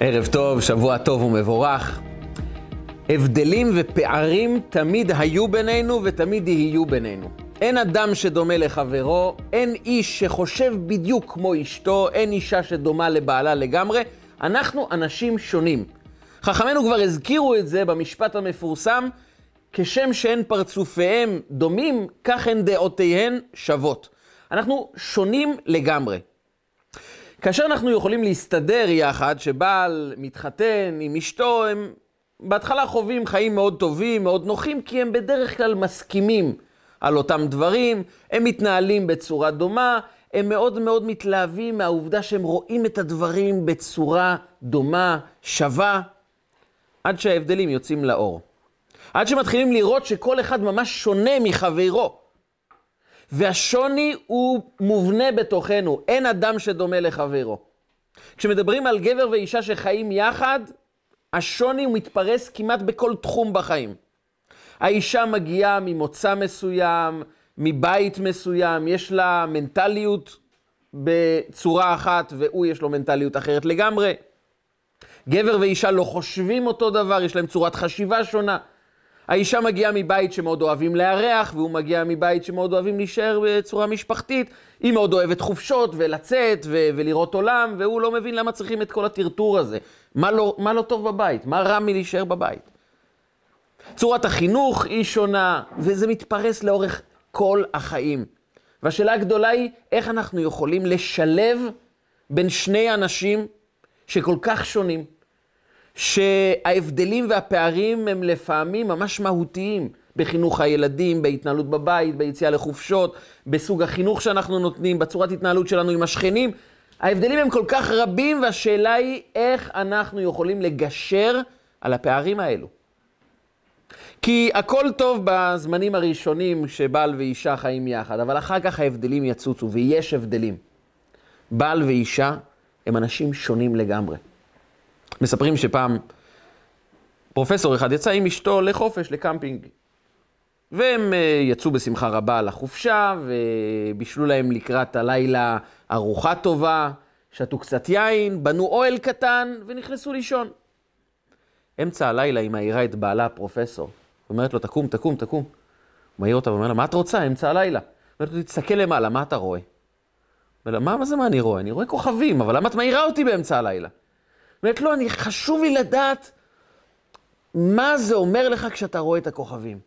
ערב טוב, שבוע טוב ומבורך. הבדלים ופערים תמיד היו בינינו ותמיד יהיו בינינו. אין אדם שדומה לחברו, אין איש שחושב בדיוק כמו אשתו, אין אישה שדומה לבעלה לגמרי. אנחנו אנשים שונים. חכמינו כבר הזכירו את זה במשפט המפורסם, כשם שאין פרצופיהם דומים, כך הן דעותיהן שוות. אנחנו שונים לגמרי. כאשר אנחנו יכולים להסתדר יחד, שבעל מתחתן עם אשתו, הם בהתחלה חווים חיים מאוד טובים, מאוד נוחים, כי הם בדרך כלל מסכימים על אותם דברים, הם מתנהלים בצורה דומה, הם מאוד מאוד מתלהבים מהעובדה שהם רואים את הדברים בצורה דומה, שווה, עד שההבדלים יוצאים לאור. עד שמתחילים לראות שכל אחד ממש שונה מחברו. והשוני הוא מובנה בתוכנו, אין אדם שדומה לחברו. כשמדברים על גבר ואישה שחיים יחד, השוני הוא מתפרס כמעט בכל תחום בחיים. האישה מגיעה ממוצא מסוים, מבית מסוים, יש לה מנטליות בצורה אחת, והוא יש לו מנטליות אחרת לגמרי. גבר ואישה לא חושבים אותו דבר, יש להם צורת חשיבה שונה. האישה מגיעה מבית שמאוד אוהבים לארח, והוא מגיע מבית שמאוד אוהבים להישאר בצורה משפחתית. היא מאוד אוהבת חופשות ולצאת ו- ולראות עולם, והוא לא מבין למה צריכים את כל הטרטור הזה. מה לא, מה לא טוב בבית? מה רע מלהישאר בבית? צורת החינוך היא שונה, וזה מתפרס לאורך כל החיים. והשאלה הגדולה היא, איך אנחנו יכולים לשלב בין שני אנשים שכל כך שונים, שההבדלים והפערים הם לפעמים ממש מהותיים בחינוך הילדים, בהתנהלות בבית, ביציאה לחופשות, בסוג החינוך שאנחנו נותנים, בצורת התנהלות שלנו עם השכנים. ההבדלים הם כל כך רבים, והשאלה היא איך אנחנו יכולים לגשר על הפערים האלו. כי הכל טוב בזמנים הראשונים שבעל ואישה חיים יחד, אבל אחר כך ההבדלים יצוצו, ויש הבדלים. בעל ואישה הם אנשים שונים לגמרי. מספרים שפעם פרופסור אחד יצא עם אשתו לחופש, לקמפינג. והם אה, יצאו בשמחה רבה לחופשה, ובישלו להם לקראת הלילה ארוחה טובה, שתו קצת יין, בנו אוהל קטן, ונכנסו לישון. אמצע הלילה היא מעירה את בעלה, הפרופסור. אומרת לו, תקום, תקום, תקום. הוא מעיר אותה ואומר לה, מה את רוצה? אמצע הלילה. אומרת לו, תסתכל למעלה, מה אתה רואה? אומר לה, מה, מה זה מה אני רואה? אני רואה כוכבים, אבל למה את מעירה אותי באמצע הלילה? אומרת, לא, אני, חשוב לי לדעת מה זה אומר לך כשאתה רואה את הכוכבים.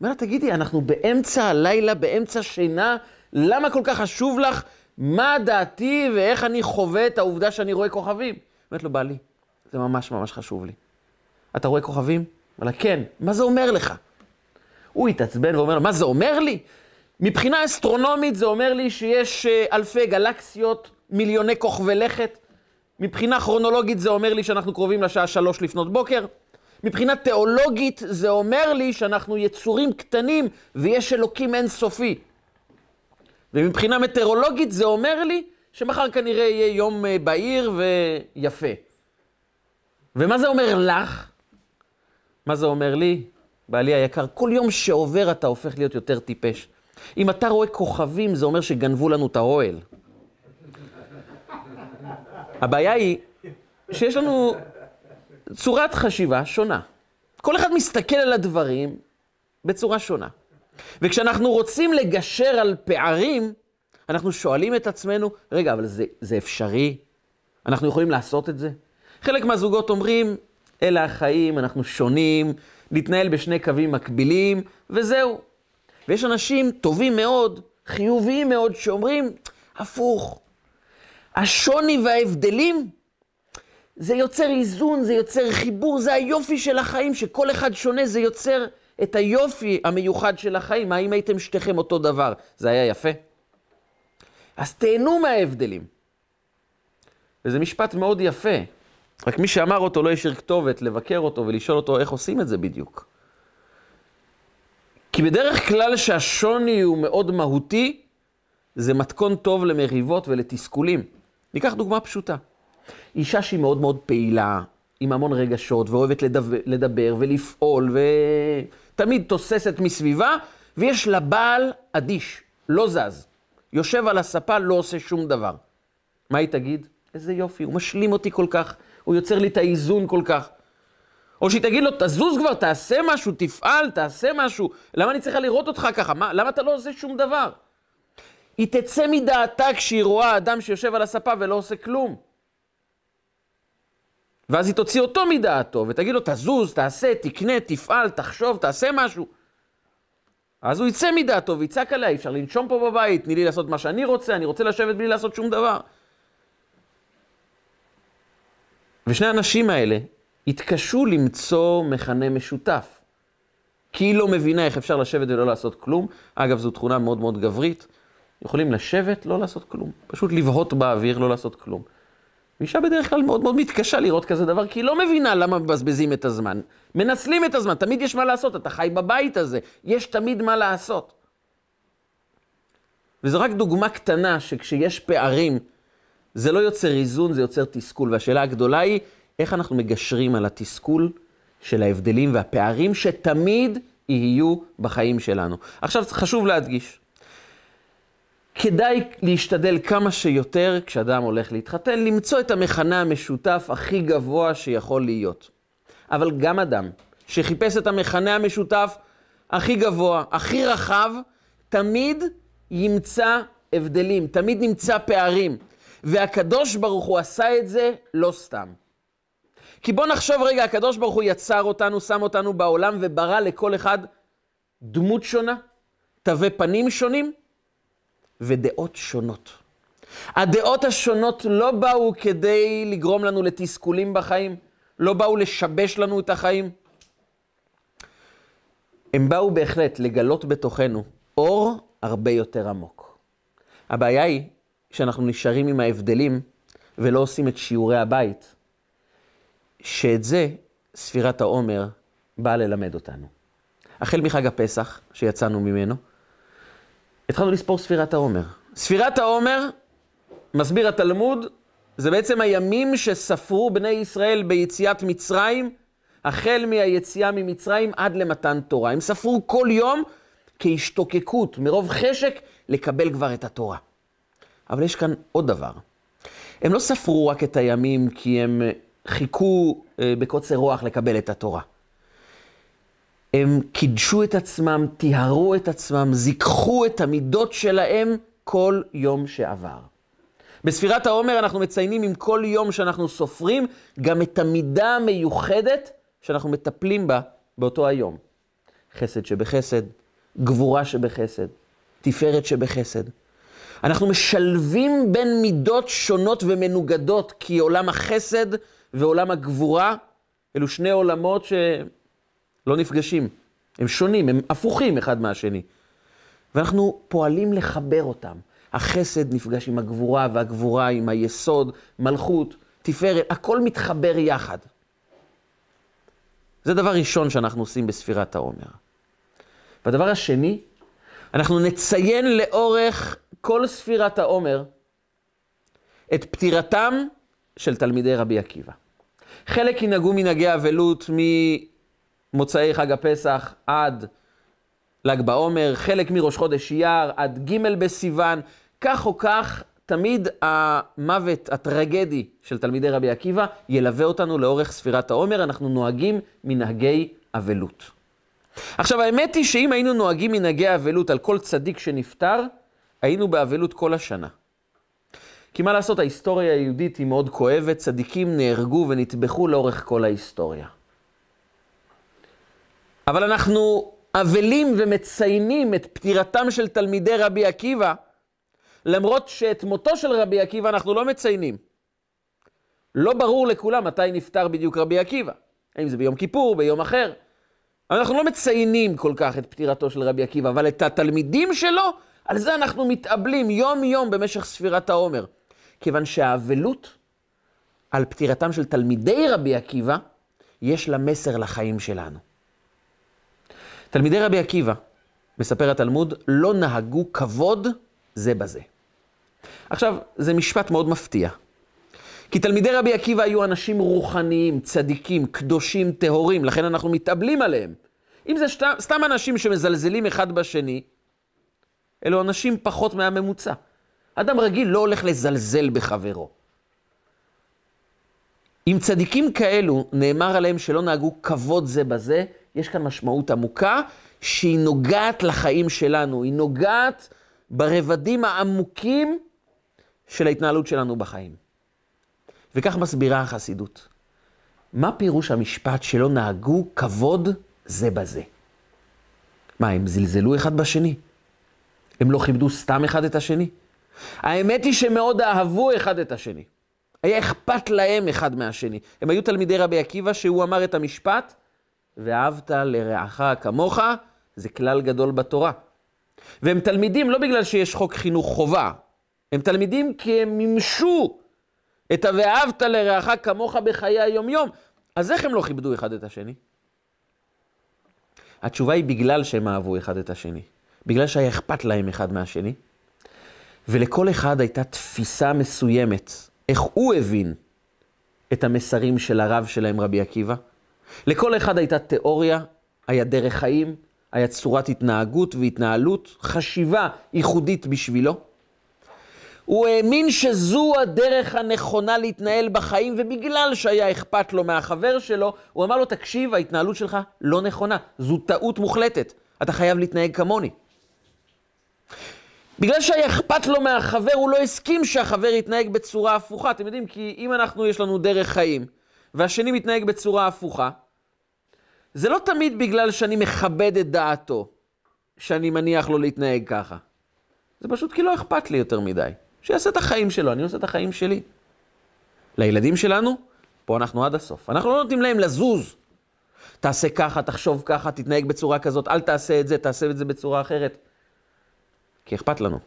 אומר לה, תגידי, אנחנו באמצע הלילה, באמצע שינה, למה כל כך חשוב לך מה דעתי ואיך אני חווה את העובדה שאני רואה כוכבים? אומרת לו, בעלי, זה ממש ממש חשוב לי. אתה רואה כוכבים? אומר לה, כן. מה זה אומר לך? הוא התעצבן ואומר לו, מה זה אומר לי? מבחינה אסטרונומית זה אומר לי שיש אה, אלפי גלקסיות, מיליוני כוכבי לכת. מבחינה כרונולוגית זה אומר לי שאנחנו קרובים לשעה שלוש לפנות בוקר. מבחינה תיאולוגית זה אומר לי שאנחנו יצורים קטנים ויש אלוקים אינסופי. ומבחינה מטאורולוגית זה אומר לי שמחר כנראה יהיה יום אה, בהיר ויפה. ומה זה אומר לך? מה זה אומר לי? בעלי היקר, כל יום שעובר אתה הופך להיות יותר טיפש. אם אתה רואה כוכבים, זה אומר שגנבו לנו את האוהל. הבעיה היא שיש לנו צורת חשיבה שונה. כל אחד מסתכל על הדברים בצורה שונה. וכשאנחנו רוצים לגשר על פערים, אנחנו שואלים את עצמנו, רגע, אבל זה, זה אפשרי? אנחנו יכולים לעשות את זה? חלק מהזוגות אומרים, אלה החיים, אנחנו שונים, נתנהל בשני קווים מקבילים, וזהו. ויש אנשים טובים מאוד, חיוביים מאוד, שאומרים, הפוך. השוני וההבדלים, זה יוצר איזון, זה יוצר חיבור, זה היופי של החיים, שכל אחד שונה, זה יוצר את היופי המיוחד של החיים. האם הייתם שתיכם אותו דבר? זה היה יפה? אז תהנו מההבדלים. וזה משפט מאוד יפה. רק מי שאמר אותו לא השאיר כתובת לבקר אותו ולשאול אותו איך עושים את זה בדיוק. כי בדרך כלל שהשוני הוא מאוד מהותי, זה מתכון טוב למריבות ולתסכולים. ניקח דוגמה פשוטה. אישה שהיא מאוד מאוד פעילה, עם המון רגשות, ואוהבת לדבר, לדבר ולפעול, ותמיד תוססת מסביבה, ויש לה בעל אדיש, לא זז. יושב על הספה, לא עושה שום דבר. מה היא תגיד? איזה יופי, הוא משלים אותי כל כך, הוא יוצר לי את האיזון כל כך. או שהיא תגיד לו, תזוז כבר, תעשה משהו, תפעל, תעשה משהו. למה אני צריכה לראות אותך ככה? מה, למה אתה לא עושה שום דבר? היא תצא מדעתה כשהיא רואה אדם שיושב על הספה ולא עושה כלום. ואז היא תוציא אותו מדעתו, ותגיד לו, תזוז, תעשה, תקנה, תפעל, תחשוב, תעשה משהו. אז הוא יצא מדעתו ויצעק עליה, אפשר לנשום פה בבית, תני לי לעשות מה שאני רוצה, אני רוצה לשבת בלי לעשות שום דבר. ושני האנשים האלה התקשו למצוא מכנה משותף. כי היא לא מבינה איך אפשר לשבת ולא לעשות כלום. אגב, זו תכונה מאוד מאוד גברית. יכולים לשבת, לא לעשות כלום. פשוט לבהות באוויר, לא לעשות כלום. ואישה בדרך כלל מאוד מאוד מתקשה לראות כזה דבר, כי היא לא מבינה למה מבזבזים את הזמן. מנצלים את הזמן, תמיד יש מה לעשות, אתה חי בבית הזה, יש תמיד מה לעשות. וזו רק דוגמה קטנה שכשיש פערים, זה לא יוצר איזון, זה יוצר תסכול. והשאלה הגדולה היא, איך אנחנו מגשרים על התסכול של ההבדלים והפערים שתמיד יהיו בחיים שלנו. עכשיו, חשוב להדגיש, כדאי להשתדל כמה שיותר, כשאדם הולך להתחתן, למצוא את המכנה המשותף הכי גבוה שיכול להיות. אבל גם אדם שחיפש את המכנה המשותף הכי גבוה, הכי רחב, תמיד ימצא הבדלים, תמיד נמצא פערים. והקדוש ברוך הוא עשה את זה לא סתם. כי בוא נחשוב רגע, הקדוש ברוך הוא יצר אותנו, שם אותנו בעולם וברא לכל אחד דמות שונה, תווי פנים שונים ודעות שונות. הדעות השונות לא באו כדי לגרום לנו לתסכולים בחיים, לא באו לשבש לנו את החיים. הם באו בהחלט לגלות בתוכנו אור הרבה יותר עמוק. הבעיה היא שאנחנו נשארים עם ההבדלים ולא עושים את שיעורי הבית, שאת זה ספירת העומר באה ללמד אותנו. החל מחג הפסח, שיצאנו ממנו, התחלנו לספור ספירת העומר. ספירת העומר, מסביר התלמוד, זה בעצם הימים שספרו בני ישראל ביציאת מצרים, החל מהיציאה ממצרים עד למתן תורה. הם ספרו כל יום כהשתוקקות, מרוב חשק, לקבל כבר את התורה. אבל יש כאן עוד דבר. הם לא ספרו רק את הימים כי הם חיכו אה, בקוצר רוח לקבל את התורה. הם קידשו את עצמם, טיהרו את עצמם, זיככו את המידות שלהם כל יום שעבר. בספירת העומר אנחנו מציינים עם כל יום שאנחנו סופרים גם את המידה המיוחדת שאנחנו מטפלים בה באותו היום. חסד שבחסד, גבורה שבחסד, תפארת שבחסד. אנחנו משלבים בין מידות שונות ומנוגדות, כי עולם החסד ועולם הגבורה אלו שני עולמות שלא נפגשים. הם שונים, הם הפוכים אחד מהשני. ואנחנו פועלים לחבר אותם. החסד נפגש עם הגבורה, והגבורה עם היסוד, מלכות, תפארת, הכל מתחבר יחד. זה דבר ראשון שאנחנו עושים בספירת העומר. והדבר השני, אנחנו נציין לאורך כל ספירת העומר את פטירתם של תלמידי רבי עקיבא. חלק ינהגו מנהגי אבלות ממוצאי חג הפסח עד ל"ג בעומר, חלק מראש חודש אייר עד ג' בסיוון, כך או כך, תמיד המוות הטרגדי של תלמידי רבי עקיבא ילווה אותנו לאורך ספירת העומר, אנחנו נוהגים מנהגי אבלות. עכשיו, האמת היא שאם היינו נוהגים מנהגי אבלות על כל צדיק שנפטר, היינו באבלות כל השנה. כי מה לעשות, ההיסטוריה היהודית היא מאוד כואבת, צדיקים נהרגו ונטבחו לאורך כל ההיסטוריה. אבל אנחנו אבלים ומציינים את פטירתם של תלמידי רבי עקיבא, למרות שאת מותו של רבי עקיבא אנחנו לא מציינים. לא ברור לכולם מתי נפטר בדיוק רבי עקיבא. האם זה ביום כיפור, ביום אחר. אנחנו לא מציינים כל כך את פטירתו של רבי עקיבא, אבל את התלמידים שלו, על זה אנחנו מתאבלים יום-יום במשך ספירת העומר. כיוון שהאבלות על פטירתם של תלמידי רבי עקיבא, יש לה מסר לחיים שלנו. תלמידי רבי עקיבא, מספר התלמוד, לא נהגו כבוד זה בזה. עכשיו, זה משפט מאוד מפתיע. כי תלמידי רבי עקיבא היו אנשים רוחניים, צדיקים, קדושים, טהורים, לכן אנחנו מתאבלים עליהם. אם זה שת, סתם אנשים שמזלזלים אחד בשני, אלו אנשים פחות מהממוצע. אדם רגיל לא הולך לזלזל בחברו. אם צדיקים כאלו נאמר עליהם שלא נהגו כבוד זה בזה, יש כאן משמעות עמוקה שהיא נוגעת לחיים שלנו, היא נוגעת ברבדים העמוקים של ההתנהלות שלנו בחיים. וכך מסבירה החסידות. מה פירוש המשפט שלא נהגו כבוד זה בזה? מה, הם זלזלו אחד בשני? הם לא כיבדו סתם אחד את השני? האמת היא שמאוד אהבו אחד את השני. היה אכפת להם אחד מהשני. הם היו תלמידי רבי עקיבא שהוא אמר את המשפט, ואהבת לרעך כמוך, זה כלל גדול בתורה. והם תלמידים לא בגלל שיש חוק חינוך חובה, הם תלמידים כי הם מימשו את ה"ואהבת לרעך כמוך" בחיי היומיום. אז איך הם לא כיבדו אחד את השני? התשובה היא בגלל שהם אהבו אחד את השני. בגלל שהיה אכפת להם אחד מהשני. ולכל אחד הייתה תפיסה מסוימת, איך הוא הבין את המסרים של הרב שלהם, רבי עקיבא. לכל אחד הייתה תיאוריה, היה דרך חיים, היה צורת התנהגות והתנהלות, חשיבה ייחודית בשבילו. הוא האמין שזו הדרך הנכונה להתנהל בחיים, ובגלל שהיה אכפת לו מהחבר שלו, הוא אמר לו, תקשיב, ההתנהלות שלך לא נכונה, זו טעות מוחלטת, אתה חייב להתנהג כמוני. בגלל שהיה אכפת לו מהחבר, הוא לא הסכים שהחבר יתנהג בצורה הפוכה. אתם יודעים, כי אם אנחנו, יש לנו דרך חיים, והשני מתנהג בצורה הפוכה, זה לא תמיד בגלל שאני מכבד את דעתו, שאני מניח לו להתנהג ככה. זה פשוט כי לא אכפת לי יותר מדי. שיעשה את החיים שלו, אני עושה את החיים שלי. לילדים שלנו, פה אנחנו עד הסוף. אנחנו לא נותנים להם לזוז. תעשה ככה, תחשוב ככה, תתנהג בצורה כזאת, אל תעשה את זה, תעשה את זה בצורה אחרת. כי אכפת לנו.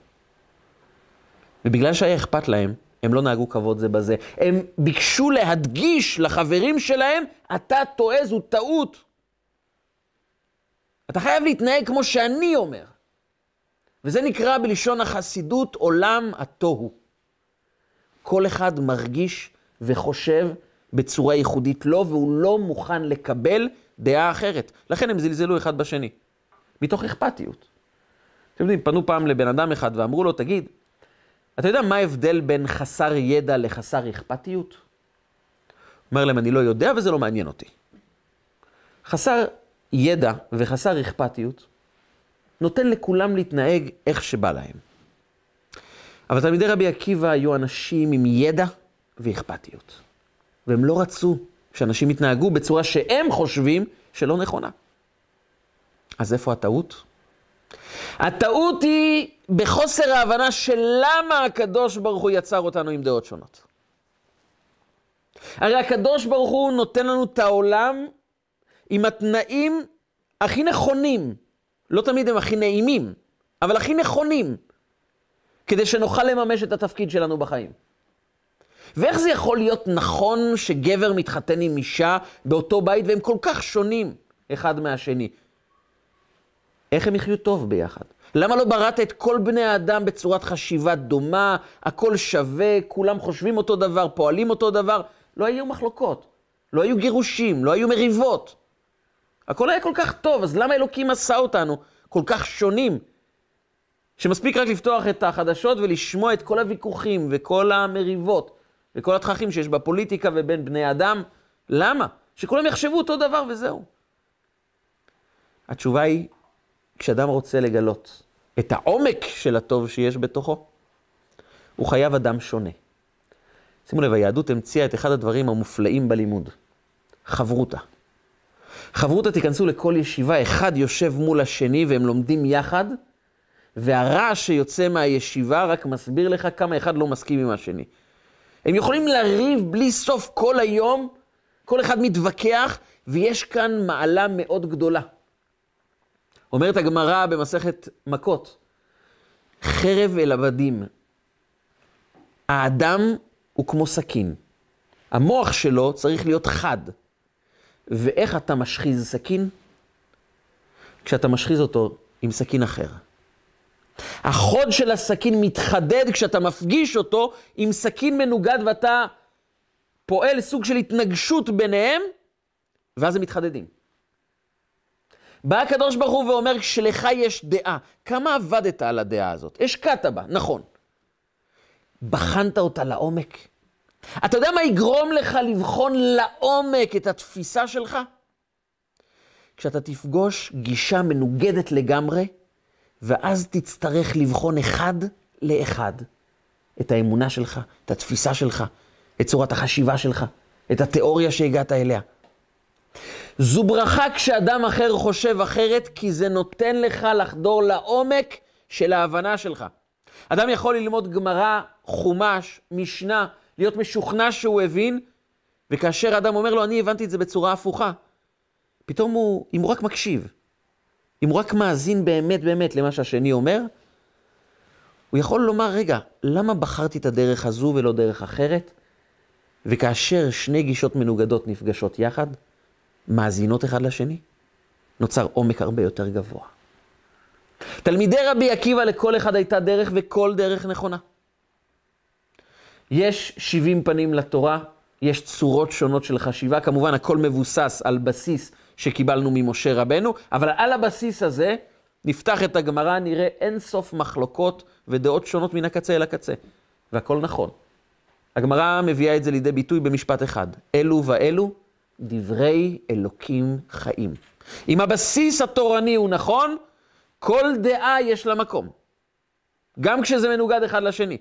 ובגלל שהיה אכפת להם, הם לא נהגו כבוד זה בזה. הם ביקשו להדגיש לחברים שלהם, אתה טועה, זו טעות. אתה חייב להתנהג כמו שאני אומר. וזה נקרא בלשון החסידות עולם התוהו. כל אחד מרגיש וחושב בצורה ייחודית לו, והוא לא מוכן לקבל דעה אחרת. לכן הם זלזלו אחד בשני, מתוך אכפתיות. אתם יודעים, פנו פעם לבן אדם אחד ואמרו לו, תגיד, אתה יודע מה ההבדל בין חסר ידע לחסר אכפתיות? אומר להם, אני לא יודע וזה לא מעניין אותי. חסר ידע וחסר אכפתיות נותן לכולם להתנהג איך שבא להם. אבל תלמידי רבי עקיבא היו אנשים עם ידע ואכפתיות. והם לא רצו שאנשים יתנהגו בצורה שהם חושבים שלא נכונה. אז איפה הטעות? הטעות היא בחוסר ההבנה של למה הקדוש ברוך הוא יצר אותנו עם דעות שונות. הרי הקדוש ברוך הוא נותן לנו את העולם עם התנאים הכי נכונים לא תמיד הם הכי נעימים, אבל הכי נכונים, כדי שנוכל לממש את התפקיד שלנו בחיים. ואיך זה יכול להיות נכון שגבר מתחתן עם אישה באותו בית והם כל כך שונים אחד מהשני? איך הם יחיו טוב ביחד? למה לא בראת את כל בני האדם בצורת חשיבה דומה, הכל שווה, כולם חושבים אותו דבר, פועלים אותו דבר? לא היו מחלוקות, לא היו גירושים, לא היו מריבות. הכל היה כל כך טוב, אז למה אלוקים עשה אותנו כל כך שונים? שמספיק רק לפתוח את החדשות ולשמוע את כל הוויכוחים וכל המריבות וכל התככים שיש בפוליטיקה ובין בני אדם. למה? שכולם יחשבו אותו דבר וזהו. התשובה היא, כשאדם רוצה לגלות את העומק של הטוב שיש בתוכו, הוא חייב אדם שונה. שימו לב, היהדות המציאה את אחד הדברים המופלאים בלימוד, חברותה. חברותא תיכנסו לכל ישיבה, אחד יושב מול השני והם לומדים יחד, והרעש שיוצא מהישיבה רק מסביר לך כמה אחד לא מסכים עם השני. הם יכולים לריב בלי סוף כל היום, כל אחד מתווכח, ויש כאן מעלה מאוד גדולה. אומרת הגמרא במסכת מכות, חרב אל עבדים. האדם הוא כמו סכין. המוח שלו צריך להיות חד. ואיך אתה משחיז סכין? כשאתה משחיז אותו עם סכין אחר. החוד של הסכין מתחדד כשאתה מפגיש אותו עם סכין מנוגד ואתה פועל סוג של התנגשות ביניהם, ואז הם מתחדדים. בא הקדוש ברוך הוא ואומר, כשלך יש דעה, כמה עבדת על הדעה הזאת? השקעת בה, נכון. בחנת אותה לעומק? אתה יודע מה יגרום לך לבחון לעומק את התפיסה שלך? כשאתה תפגוש גישה מנוגדת לגמרי, ואז תצטרך לבחון אחד לאחד את האמונה שלך, את התפיסה שלך, את צורת החשיבה שלך, את התיאוריה שהגעת אליה. זו ברכה כשאדם אחר חושב אחרת, כי זה נותן לך לחדור לעומק של ההבנה שלך. אדם יכול ללמוד גמרא, חומש, משנה, להיות משוכנע שהוא הבין, וכאשר אדם אומר לו, אני הבנתי את זה בצורה הפוכה, פתאום הוא, אם הוא רק מקשיב, אם הוא רק מאזין באמת באמת למה שהשני אומר, הוא יכול לומר, רגע, למה בחרתי את הדרך הזו ולא דרך אחרת? וכאשר שני גישות מנוגדות נפגשות יחד, מאזינות אחד לשני, נוצר עומק הרבה יותר גבוה. תלמידי רבי עקיבא, לכל אחד הייתה דרך וכל דרך נכונה. יש 70 פנים לתורה, יש צורות שונות של חשיבה, כמובן הכל מבוסס על בסיס שקיבלנו ממשה רבנו, אבל על הבסיס הזה נפתח את הגמרא, נראה אין סוף מחלוקות ודעות שונות מן הקצה אל הקצה, והכל נכון. הגמרא מביאה את זה לידי ביטוי במשפט אחד, אלו ואלו דברי אלוקים חיים. אם הבסיס התורני הוא נכון, כל דעה יש לה מקום. גם כשזה מנוגד אחד לשני.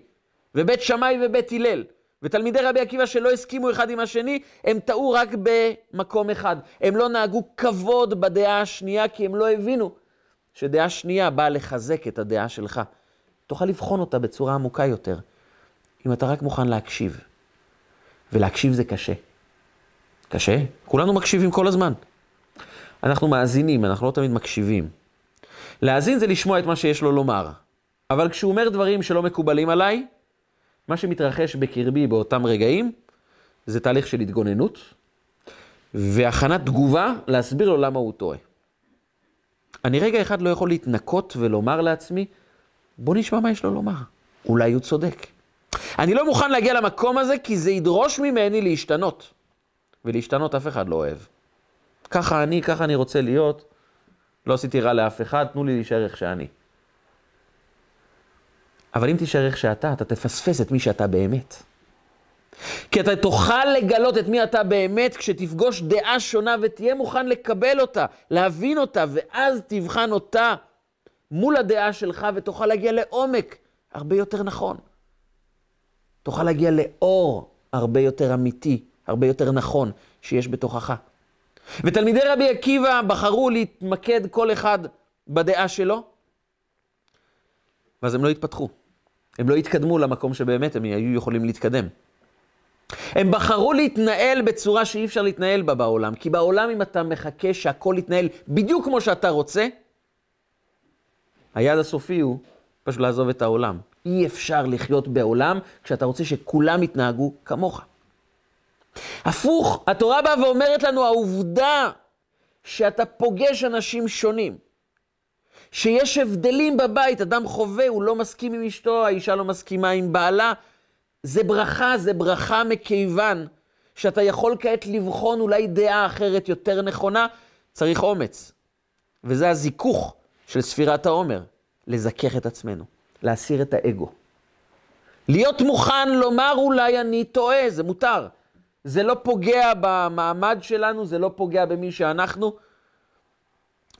ובית שמאי ובית הלל, ותלמידי רבי עקיבא שלא הסכימו אחד עם השני, הם טעו רק במקום אחד. הם לא נהגו כבוד בדעה השנייה, כי הם לא הבינו שדעה שנייה באה לחזק את הדעה שלך. תוכל לבחון אותה בצורה עמוקה יותר, אם אתה רק מוכן להקשיב. ולהקשיב זה קשה. קשה? כולנו מקשיבים כל הזמן. אנחנו מאזינים, אנחנו לא תמיד מקשיבים. להאזין זה לשמוע את מה שיש לו לומר. אבל כשהוא אומר דברים שלא מקובלים עליי, מה שמתרחש בקרבי באותם רגעים, זה תהליך של התגוננות, והכנת תגובה להסביר לו למה הוא טועה. אני רגע אחד לא יכול להתנקות ולומר לעצמי, בוא נשמע מה יש לו לומר, אולי הוא צודק. אני לא מוכן להגיע למקום הזה כי זה ידרוש ממני להשתנות. ולהשתנות אף אחד לא אוהב. ככה אני, ככה אני רוצה להיות, לא עשיתי רע לאף אחד, תנו לי להישאר איך שאני. אבל אם תישאר איך שאתה, אתה תפספס את מי שאתה באמת. כי אתה תוכל לגלות את מי אתה באמת כשתפגוש דעה שונה ותהיה מוכן לקבל אותה, להבין אותה, ואז תבחן אותה מול הדעה שלך ותוכל להגיע לעומק הרבה יותר נכון. תוכל להגיע לאור הרבה יותר אמיתי, הרבה יותר נכון שיש בתוכך. ותלמידי רבי עקיבא בחרו להתמקד כל אחד בדעה שלו, ואז הם לא התפתחו. הם לא התקדמו למקום שבאמת הם היו יכולים להתקדם. הם בחרו להתנהל בצורה שאי אפשר להתנהל בה בעולם, כי בעולם אם אתה מחכה שהכל יתנהל בדיוק כמו שאתה רוצה, היעד הסופי הוא פשוט לעזוב את העולם. אי אפשר לחיות בעולם כשאתה רוצה שכולם יתנהגו כמוך. הפוך, התורה באה ואומרת לנו, העובדה שאתה פוגש אנשים שונים, שיש הבדלים בבית, אדם חווה, הוא לא מסכים עם אשתו, האישה לא מסכימה עם בעלה, זה ברכה, זה ברכה מכיוון שאתה יכול כעת לבחון אולי דעה אחרת יותר נכונה, צריך אומץ. וזה הזיכוך של ספירת העומר, לזכך את עצמנו, להסיר את האגו. להיות מוכן לומר אולי אני טועה, זה מותר. זה לא פוגע במעמד שלנו, זה לא פוגע במי שאנחנו.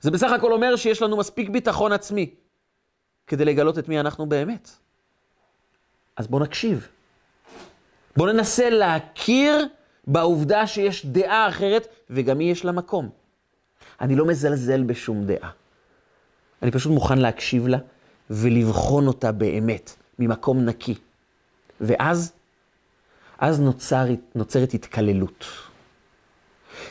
זה בסך הכל אומר שיש לנו מספיק ביטחון עצמי כדי לגלות את מי אנחנו באמת. אז בואו נקשיב. בואו ננסה להכיר בעובדה שיש דעה אחרת, וגם היא יש לה מקום. אני לא מזלזל בשום דעה. אני פשוט מוכן להקשיב לה ולבחון אותה באמת, ממקום נקי. ואז אז נוצר, נוצרת התקללות.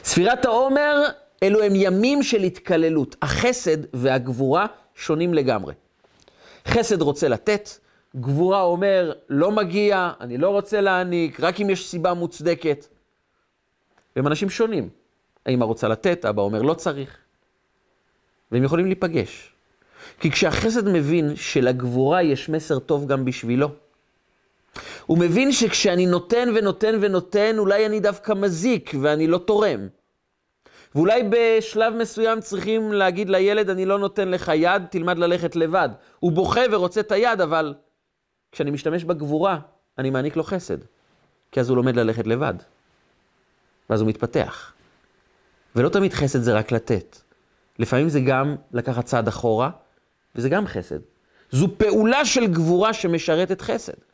ספירת העומר, אלו הם ימים של התקללות. החסד והגבורה שונים לגמרי. חסד רוצה לתת, גבורה אומר, לא מגיע, אני לא רוצה להעניק, רק אם יש סיבה מוצדקת. והם אנשים שונים. האמא רוצה לתת, אבא אומר לא צריך. והם יכולים להיפגש. כי כשהחסד מבין שלגבורה יש מסר טוב גם בשבילו, הוא מבין שכשאני נותן ונותן ונותן, אולי אני דווקא מזיק ואני לא תורם. ואולי בשלב מסוים צריכים להגיד לילד, אני לא נותן לך יד, תלמד ללכת לבד. הוא בוכה ורוצה את היד, אבל כשאני משתמש בגבורה, אני מעניק לו חסד. כי אז הוא לומד ללכת לבד. ואז הוא מתפתח. ולא תמיד חסד זה רק לתת. לפעמים זה גם לקחת צעד אחורה, וזה גם חסד. זו פעולה של גבורה שמשרתת חסד.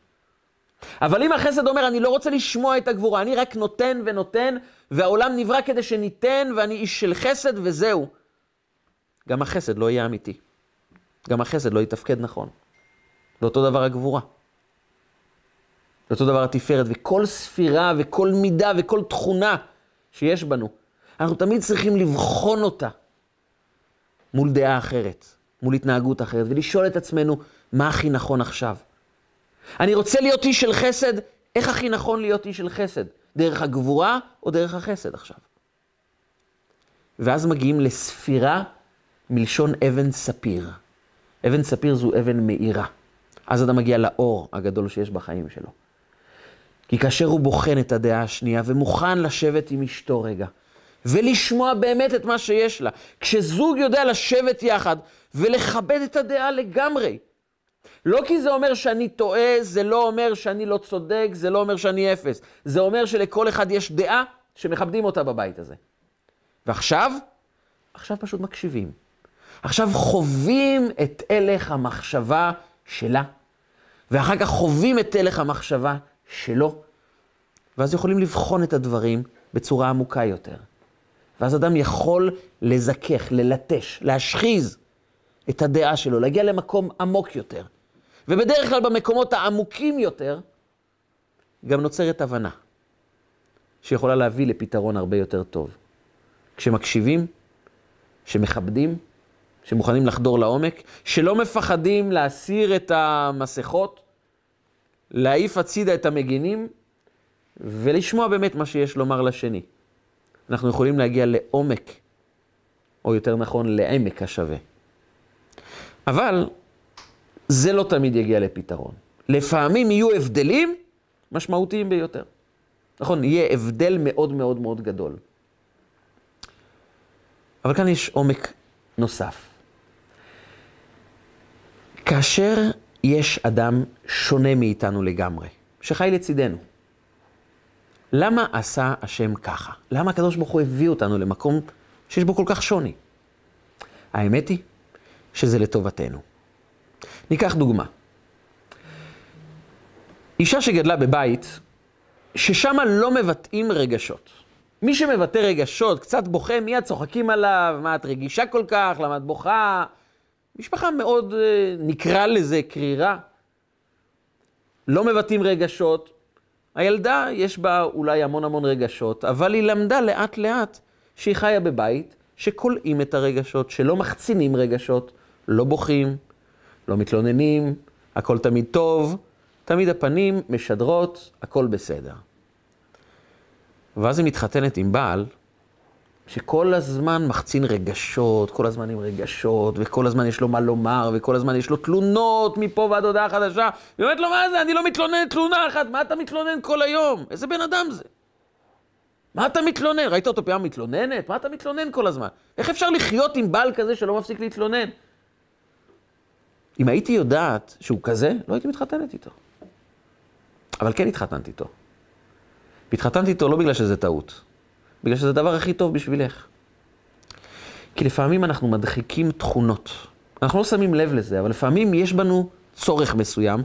אבל אם החסד אומר, אני לא רוצה לשמוע את הגבורה, אני רק נותן ונותן, והעולם נברא כדי שניתן, ואני איש של חסד וזהו. גם החסד לא יהיה אמיתי. גם החסד לא יתפקד נכון. ואותו דבר הגבורה. ואותו דבר התפארת, וכל ספירה וכל מידה וכל תכונה שיש בנו, אנחנו תמיד צריכים לבחון אותה מול דעה אחרת, מול התנהגות אחרת, ולשאול את עצמנו, מה הכי נכון עכשיו? אני רוצה להיות איש של חסד, איך הכי נכון להיות איש של חסד? דרך הגבורה או דרך החסד עכשיו? ואז מגיעים לספירה מלשון אבן ספיר. אבן ספיר זו אבן מאירה. אז אתה מגיע לאור הגדול שיש בחיים שלו. כי כאשר הוא בוחן את הדעה השנייה ומוכן לשבת עם אשתו רגע, ולשמוע באמת את מה שיש לה, כשזוג יודע לשבת יחד ולכבד את הדעה לגמרי, לא כי זה אומר שאני טועה, זה לא אומר שאני לא צודק, זה לא אומר שאני אפס. זה אומר שלכל אחד יש דעה שמכבדים אותה בבית הזה. ועכשיו, עכשיו פשוט מקשיבים. עכשיו חווים את הלך המחשבה שלה, ואחר כך חווים את הלך המחשבה שלו, ואז יכולים לבחון את הדברים בצורה עמוקה יותר. ואז אדם יכול לזכך, ללטש, להשחיז את הדעה שלו, להגיע למקום עמוק יותר. ובדרך כלל במקומות העמוקים יותר, גם נוצרת הבנה, שיכולה להביא לפתרון הרבה יותר טוב. כשמקשיבים, שמכבדים, שמוכנים לחדור לעומק, שלא מפחדים להסיר את המסכות, להעיף הצידה את המגינים, ולשמוע באמת מה שיש לומר לשני. אנחנו יכולים להגיע לעומק, או יותר נכון, לעמק השווה. אבל זה לא תמיד יגיע לפתרון. לפעמים יהיו הבדלים משמעותיים ביותר. נכון, יהיה הבדל מאוד מאוד מאוד גדול. אבל כאן יש עומק נוסף. כאשר יש אדם שונה מאיתנו לגמרי, שחי לצידנו, למה עשה השם ככה? למה הקדוש ברוך הוא הביא אותנו למקום שיש בו כל כך שוני? האמת היא שזה לטובתנו. ניקח דוגמה. אישה שגדלה בבית, ששם לא מבטאים רגשות. מי שמבטא רגשות, קצת בוכה, מיד צוחקים עליו, מה את רגישה כל כך, למה את בוכה? משפחה מאוד, אה, נקרא לזה קרירה. לא מבטאים רגשות. הילדה, יש בה אולי המון המון רגשות, אבל היא למדה לאט לאט שהיא חיה בבית, שכולאים את הרגשות, שלא מחצינים רגשות, לא בוכים, לא מתלוננים, הכל תמיד טוב, תמיד הפנים משדרות, הכל בסדר. ואז היא מתחתנת עם בעל, שכל הזמן מחצין רגשות, כל הזמן עם רגשות, וכל הזמן יש לו מה לומר, וכל הזמן יש לו תלונות מפה ועד הודעה חדשה. היא אומרת לו, מה זה, אני לא מתלונן תלונה אחת, מה אתה מתלונן כל היום? איזה בן אדם זה? מה אתה מתלונן? ראית אותו פעם מתלוננת? מה אתה מתלונן כל הזמן? איך אפשר לחיות עם בעל כזה שלא מפסיק להתלונן? אם הייתי יודעת שהוא כזה, לא הייתי מתחתנת איתו. אבל כן התחתנתי איתו. והתחתנתי איתו לא בגלל שזה טעות, בגלל שזה הדבר הכי טוב בשבילך. כי לפעמים אנחנו מדחיקים תכונות. אנחנו לא שמים לב לזה, אבל לפעמים יש בנו צורך מסוים,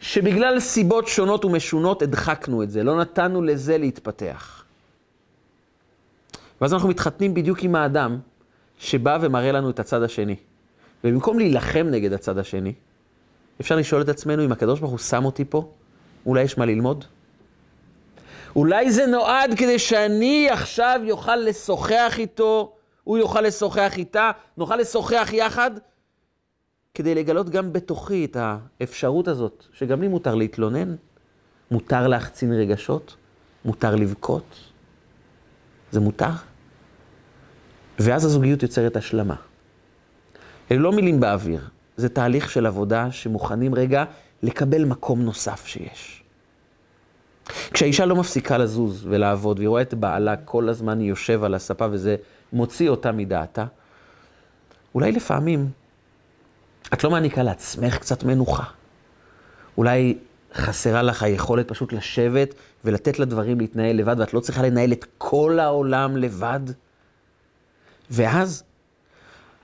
שבגלל סיבות שונות ומשונות הדחקנו את זה, לא נתנו לזה להתפתח. ואז אנחנו מתחתנים בדיוק עם האדם שבא ומראה לנו את הצד השני. ובמקום להילחם נגד הצד השני, אפשר לשאול את עצמנו אם הקדוש ברוך הוא שם אותי פה, אולי יש מה ללמוד? אולי זה נועד כדי שאני עכשיו יוכל לשוחח איתו, הוא יוכל לשוחח איתה, נוכל לשוחח יחד, כדי לגלות גם בתוכי את האפשרות הזאת, שגם לי מותר להתלונן, מותר להחצין רגשות, מותר לבכות, זה מותר. ואז הזוגיות יוצרת השלמה. אלו לא מילים באוויר, זה תהליך של עבודה שמוכנים רגע לקבל מקום נוסף שיש. כשהאישה לא מפסיקה לזוז ולעבוד, והיא רואה את בעלה כל הזמן יושב על הספה וזה מוציא אותה מדעתה, אולי לפעמים את לא מעניקה לעצמך קצת מנוחה. אולי חסרה לך היכולת פשוט לשבת ולתת לדברים להתנהל לבד, ואת לא צריכה לנהל את כל העולם לבד. ואז,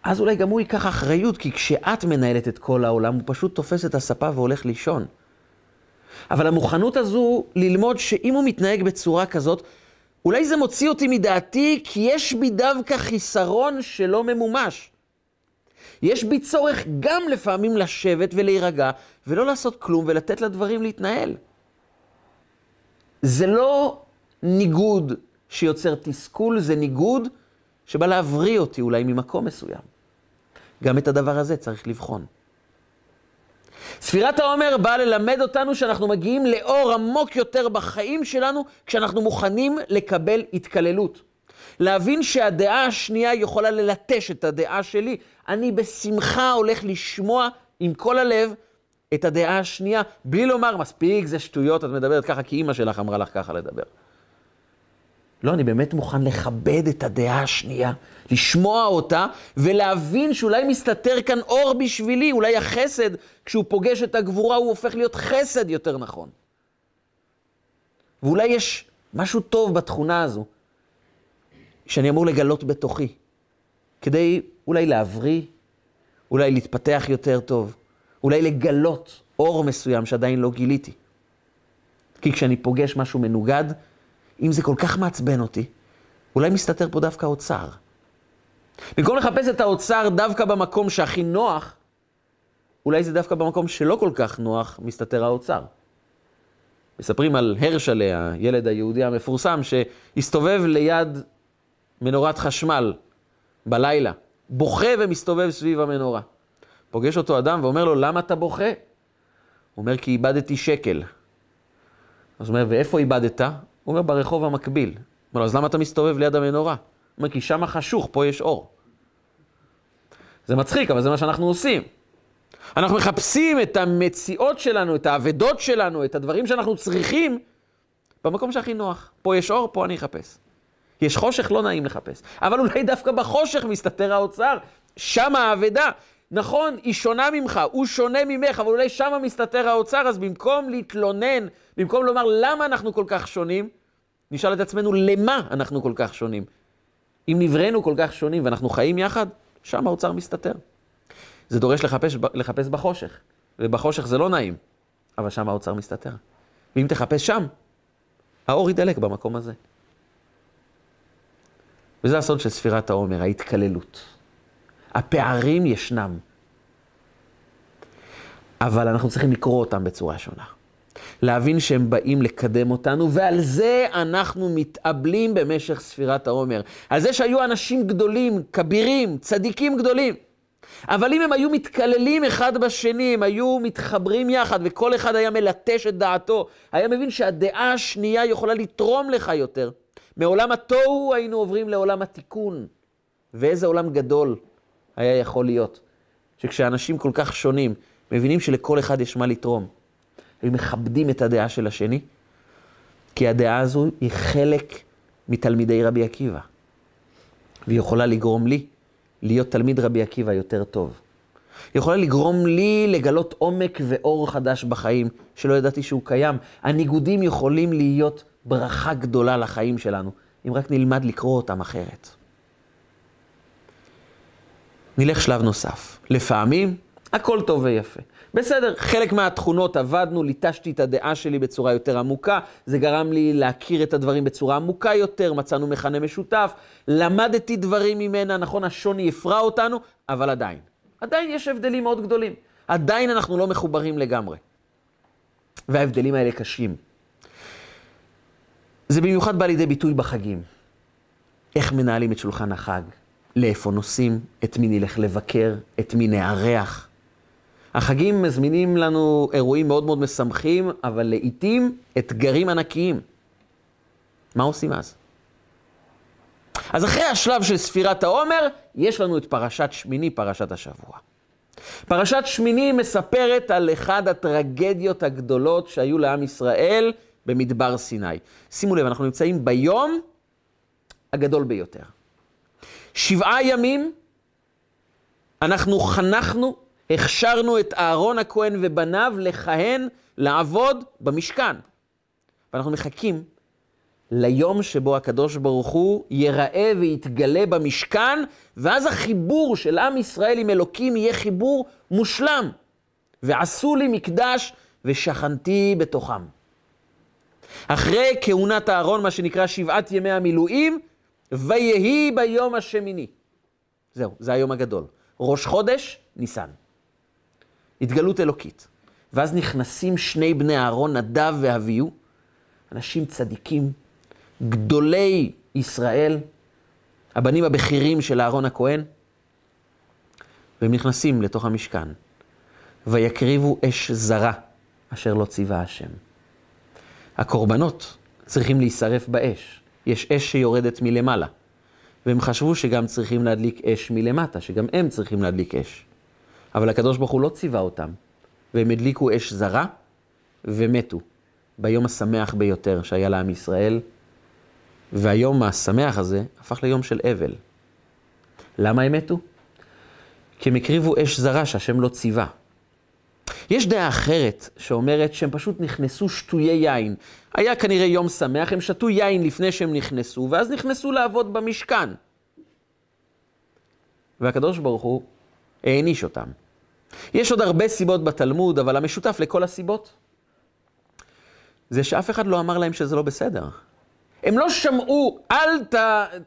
אז אולי גם הוא ייקח אחריות, כי כשאת מנהלת את כל העולם, הוא פשוט תופס את הספה והולך לישון. אבל המוכנות הזו ללמוד שאם הוא מתנהג בצורה כזאת, אולי זה מוציא אותי מדעתי, כי יש בי דווקא חיסרון שלא ממומש. יש בי צורך גם לפעמים לשבת ולהירגע, ולא לעשות כלום ולתת לדברים להתנהל. זה לא ניגוד שיוצר תסכול, זה ניגוד שבא להבריא אותי אולי ממקום מסוים. גם את הדבר הזה צריך לבחון. ספירת העומר באה ללמד אותנו שאנחנו מגיעים לאור עמוק יותר בחיים שלנו כשאנחנו מוכנים לקבל התקללות. להבין שהדעה השנייה יכולה ללטש את הדעה שלי. אני בשמחה הולך לשמוע עם כל הלב את הדעה השנייה, בלי לומר, מספיק, זה שטויות, את מדברת ככה כי אימא שלך אמרה לך ככה לדבר. לא, אני באמת מוכן לכבד את הדעה השנייה, לשמוע אותה, ולהבין שאולי מסתתר כאן אור בשבילי, אולי החסד, כשהוא פוגש את הגבורה, הוא הופך להיות חסד יותר נכון. ואולי יש משהו טוב בתכונה הזו, שאני אמור לגלות בתוכי, כדי אולי להבריא, אולי להתפתח יותר טוב, אולי לגלות אור מסוים שעדיין לא גיליתי. כי כשאני פוגש משהו מנוגד, אם זה כל כך מעצבן אותי, אולי מסתתר פה דווקא האוצר. במקום לחפש את האוצר דווקא במקום שהכי נוח, אולי זה דווקא במקום שלא כל כך נוח, מסתתר האוצר. מספרים על הרשלה, הילד היהודי המפורסם, שהסתובב ליד מנורת חשמל בלילה, בוכה ומסתובב סביב המנורה. פוגש אותו אדם ואומר לו, למה אתה בוכה? הוא אומר, כי איבדתי שקל. אז הוא אומר, ואיפה איבדת? הוא אומר, ברחוב המקביל. הוא אומר אז למה אתה מסתובב ליד המנורה? הוא אומר, כי שם חשוך, פה יש אור. זה מצחיק, אבל זה מה שאנחנו עושים. אנחנו מחפשים את המציאות שלנו, את האבדות שלנו, את הדברים שאנחנו צריכים, במקום שהכי נוח. פה יש אור, פה אני אחפש. יש חושך, לא נעים לחפש. אבל אולי דווקא בחושך מסתתר האוצר, שם האבדה. נכון, היא שונה ממך, הוא שונה ממך, אבל אולי שם מסתתר האוצר, אז במקום להתלונן, במקום לומר למה אנחנו כל כך שונים, נשאל את עצמנו למה אנחנו כל כך שונים. אם נבראנו כל כך שונים ואנחנו חיים יחד, שם האוצר מסתתר. זה דורש לחפש, לחפש בחושך, ובחושך זה לא נעים, אבל שם האוצר מסתתר. ואם תחפש שם, האור ידלק במקום הזה. וזה הסוד של ספירת העומר, ההתקללות. הפערים ישנם, אבל אנחנו צריכים לקרוא אותם בצורה שונה. להבין שהם באים לקדם אותנו, ועל זה אנחנו מתאבלים במשך ספירת העומר. על זה שהיו אנשים גדולים, כבירים, צדיקים גדולים. אבל אם הם היו מתקללים אחד בשני, הם היו מתחברים יחד, וכל אחד היה מלטש את דעתו, היה מבין שהדעה השנייה יכולה לתרום לך יותר. מעולם התוהו היינו עוברים לעולם התיקון. ואיזה עולם גדול היה יכול להיות. שכשאנשים כל כך שונים, מבינים שלכל אחד יש מה לתרום. הם מכבדים את הדעה של השני, כי הדעה הזו היא חלק מתלמידי רבי עקיבא. והיא יכולה לגרום לי להיות תלמיד רבי עקיבא יותר טוב. היא יכולה לגרום לי לגלות עומק ואור חדש בחיים, שלא ידעתי שהוא קיים. הניגודים יכולים להיות ברכה גדולה לחיים שלנו, אם רק נלמד לקרוא אותם אחרת. נלך שלב נוסף. לפעמים הכל טוב ויפה. בסדר, חלק מהתכונות עבדנו, ליטשתי את הדעה שלי בצורה יותר עמוקה, זה גרם לי להכיר את הדברים בצורה עמוקה יותר, מצאנו מכנה משותף, למדתי דברים ממנה, נכון, השוני הפרע אותנו, אבל עדיין. עדיין יש הבדלים מאוד גדולים. עדיין אנחנו לא מחוברים לגמרי. וההבדלים האלה קשים. זה במיוחד בא לידי ביטוי בחגים. איך מנהלים את שולחן החג, לאיפה נוסעים, את מי נלך לבקר, את מי נארח. החגים מזמינים לנו אירועים מאוד מאוד משמחים, אבל לעיתים אתגרים ענקיים. מה עושים אז? אז אחרי השלב של ספירת העומר, יש לנו את פרשת שמיני, פרשת השבוע. פרשת שמיני מספרת על אחד הטרגדיות הגדולות שהיו לעם ישראל במדבר סיני. שימו לב, אנחנו נמצאים ביום הגדול ביותר. שבעה ימים אנחנו חנכנו, הכשרנו את אהרון הכהן ובניו לכהן, לעבוד במשכן. ואנחנו מחכים ליום שבו הקדוש ברוך הוא ייראה ויתגלה במשכן, ואז החיבור של עם ישראל עם אלוקים יהיה חיבור מושלם. ועשו לי מקדש ושכנתי בתוכם. אחרי כהונת אהרון, מה שנקרא שבעת ימי המילואים, ויהי ביום השמיני. זהו, זה היום הגדול. ראש חודש, ניסן. התגלות אלוקית. ואז נכנסים שני בני אהרון, נדב ואביהו, אנשים צדיקים, גדולי ישראל, הבנים הבכירים של אהרון הכהן, והם נכנסים לתוך המשכן. ויקריבו אש זרה, אשר לא ציווה השם. הקורבנות צריכים להישרף באש. יש אש שיורדת מלמעלה. והם חשבו שגם צריכים להדליק אש מלמטה, שגם הם צריכים להדליק אש. אבל הקדוש ברוך הוא לא ציווה אותם, והם הדליקו אש זרה ומתו ביום השמח ביותר שהיה לעם ישראל, והיום השמח הזה הפך ליום של אבל. למה הם מתו? כי הם הקריבו אש זרה שהשם לא ציווה. יש דעה אחרת שאומרת שהם פשוט נכנסו שטויי יין. היה כנראה יום שמח, הם שתו יין לפני שהם נכנסו, ואז נכנסו לעבוד במשכן. והקדוש ברוך הוא העניש אותם. יש עוד הרבה סיבות בתלמוד, אבל המשותף לכל הסיבות זה שאף אחד לא אמר להם שזה לא בסדר. הם לא שמעו, אל ת,